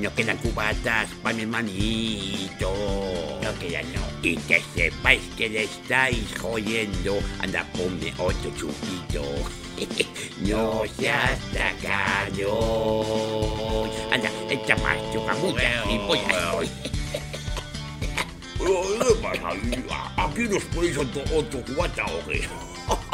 No quedan cubatas para mi hermanito. No quedan, no. Y que sepáis que le estáis jodiendo. Anda, ponme otro chupito. no seas tacaño. Anda, echa más chupamucha y a... ¿Qué pasa? ¿Aquí nos ponéis otro, otro cubata o qué?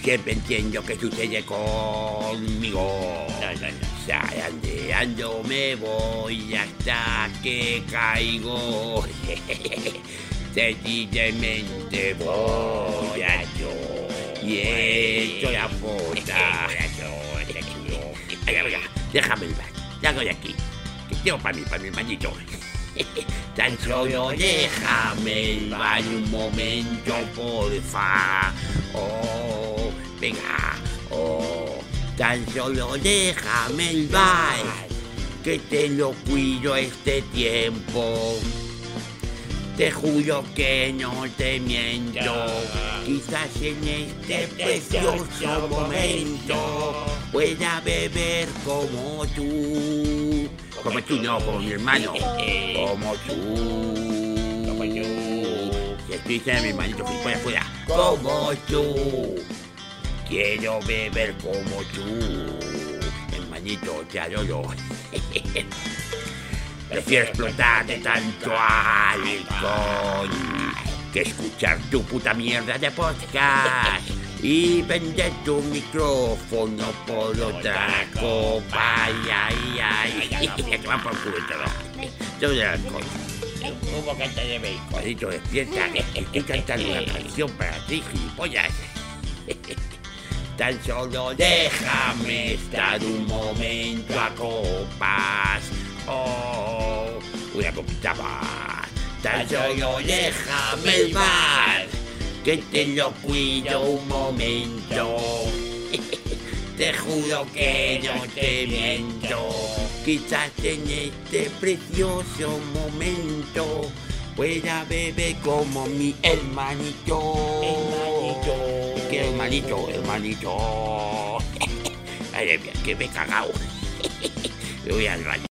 Siempre entiendo qué sucede conmigo. No, no, no. Zarandeando me voy hasta que caigo. Sencillamente voy a yo. Y esto la puta. Venga, venga, déjame baño. Ya voy aquí. Que tengo para mí, para mi hermanito. Tan solo déjame baño un momento, porfa. Oh, venga. Oh, tan solo déjame el baño. Que te lo cuido este tiempo. Te juro que no te miento. Quizás en este precioso momento pueda beber como tú. Como tú, no, como mi hermano. Como tú. Como yo. Si estoy mi hermanito, fui fuera, fuera. Como tú. Quiero beber como tú. Hermanito, te adoro. Prefiero explotar de tanto alcohol que escuchar tu puta mierda de podcast y vender tu micrófono por otra copa. Ay, ay, ay. Te va por culo todo. Todo el alcohol. Un bocata de bacon. Juanito, despierta. Estoy cantando una canción para ti, gilipollas. Tan solo déjame estar un momento a copas. Oh, una copita más. Tan solo déjame el bar, que te lo cuido un momento. Te juro que no te miento. Quizás en este precioso momento pueda beber como mi hermanito. Hermanito. ¿Qué hermanito? Hermanito. Ay, mira, que me he cagado. Me voy al baño.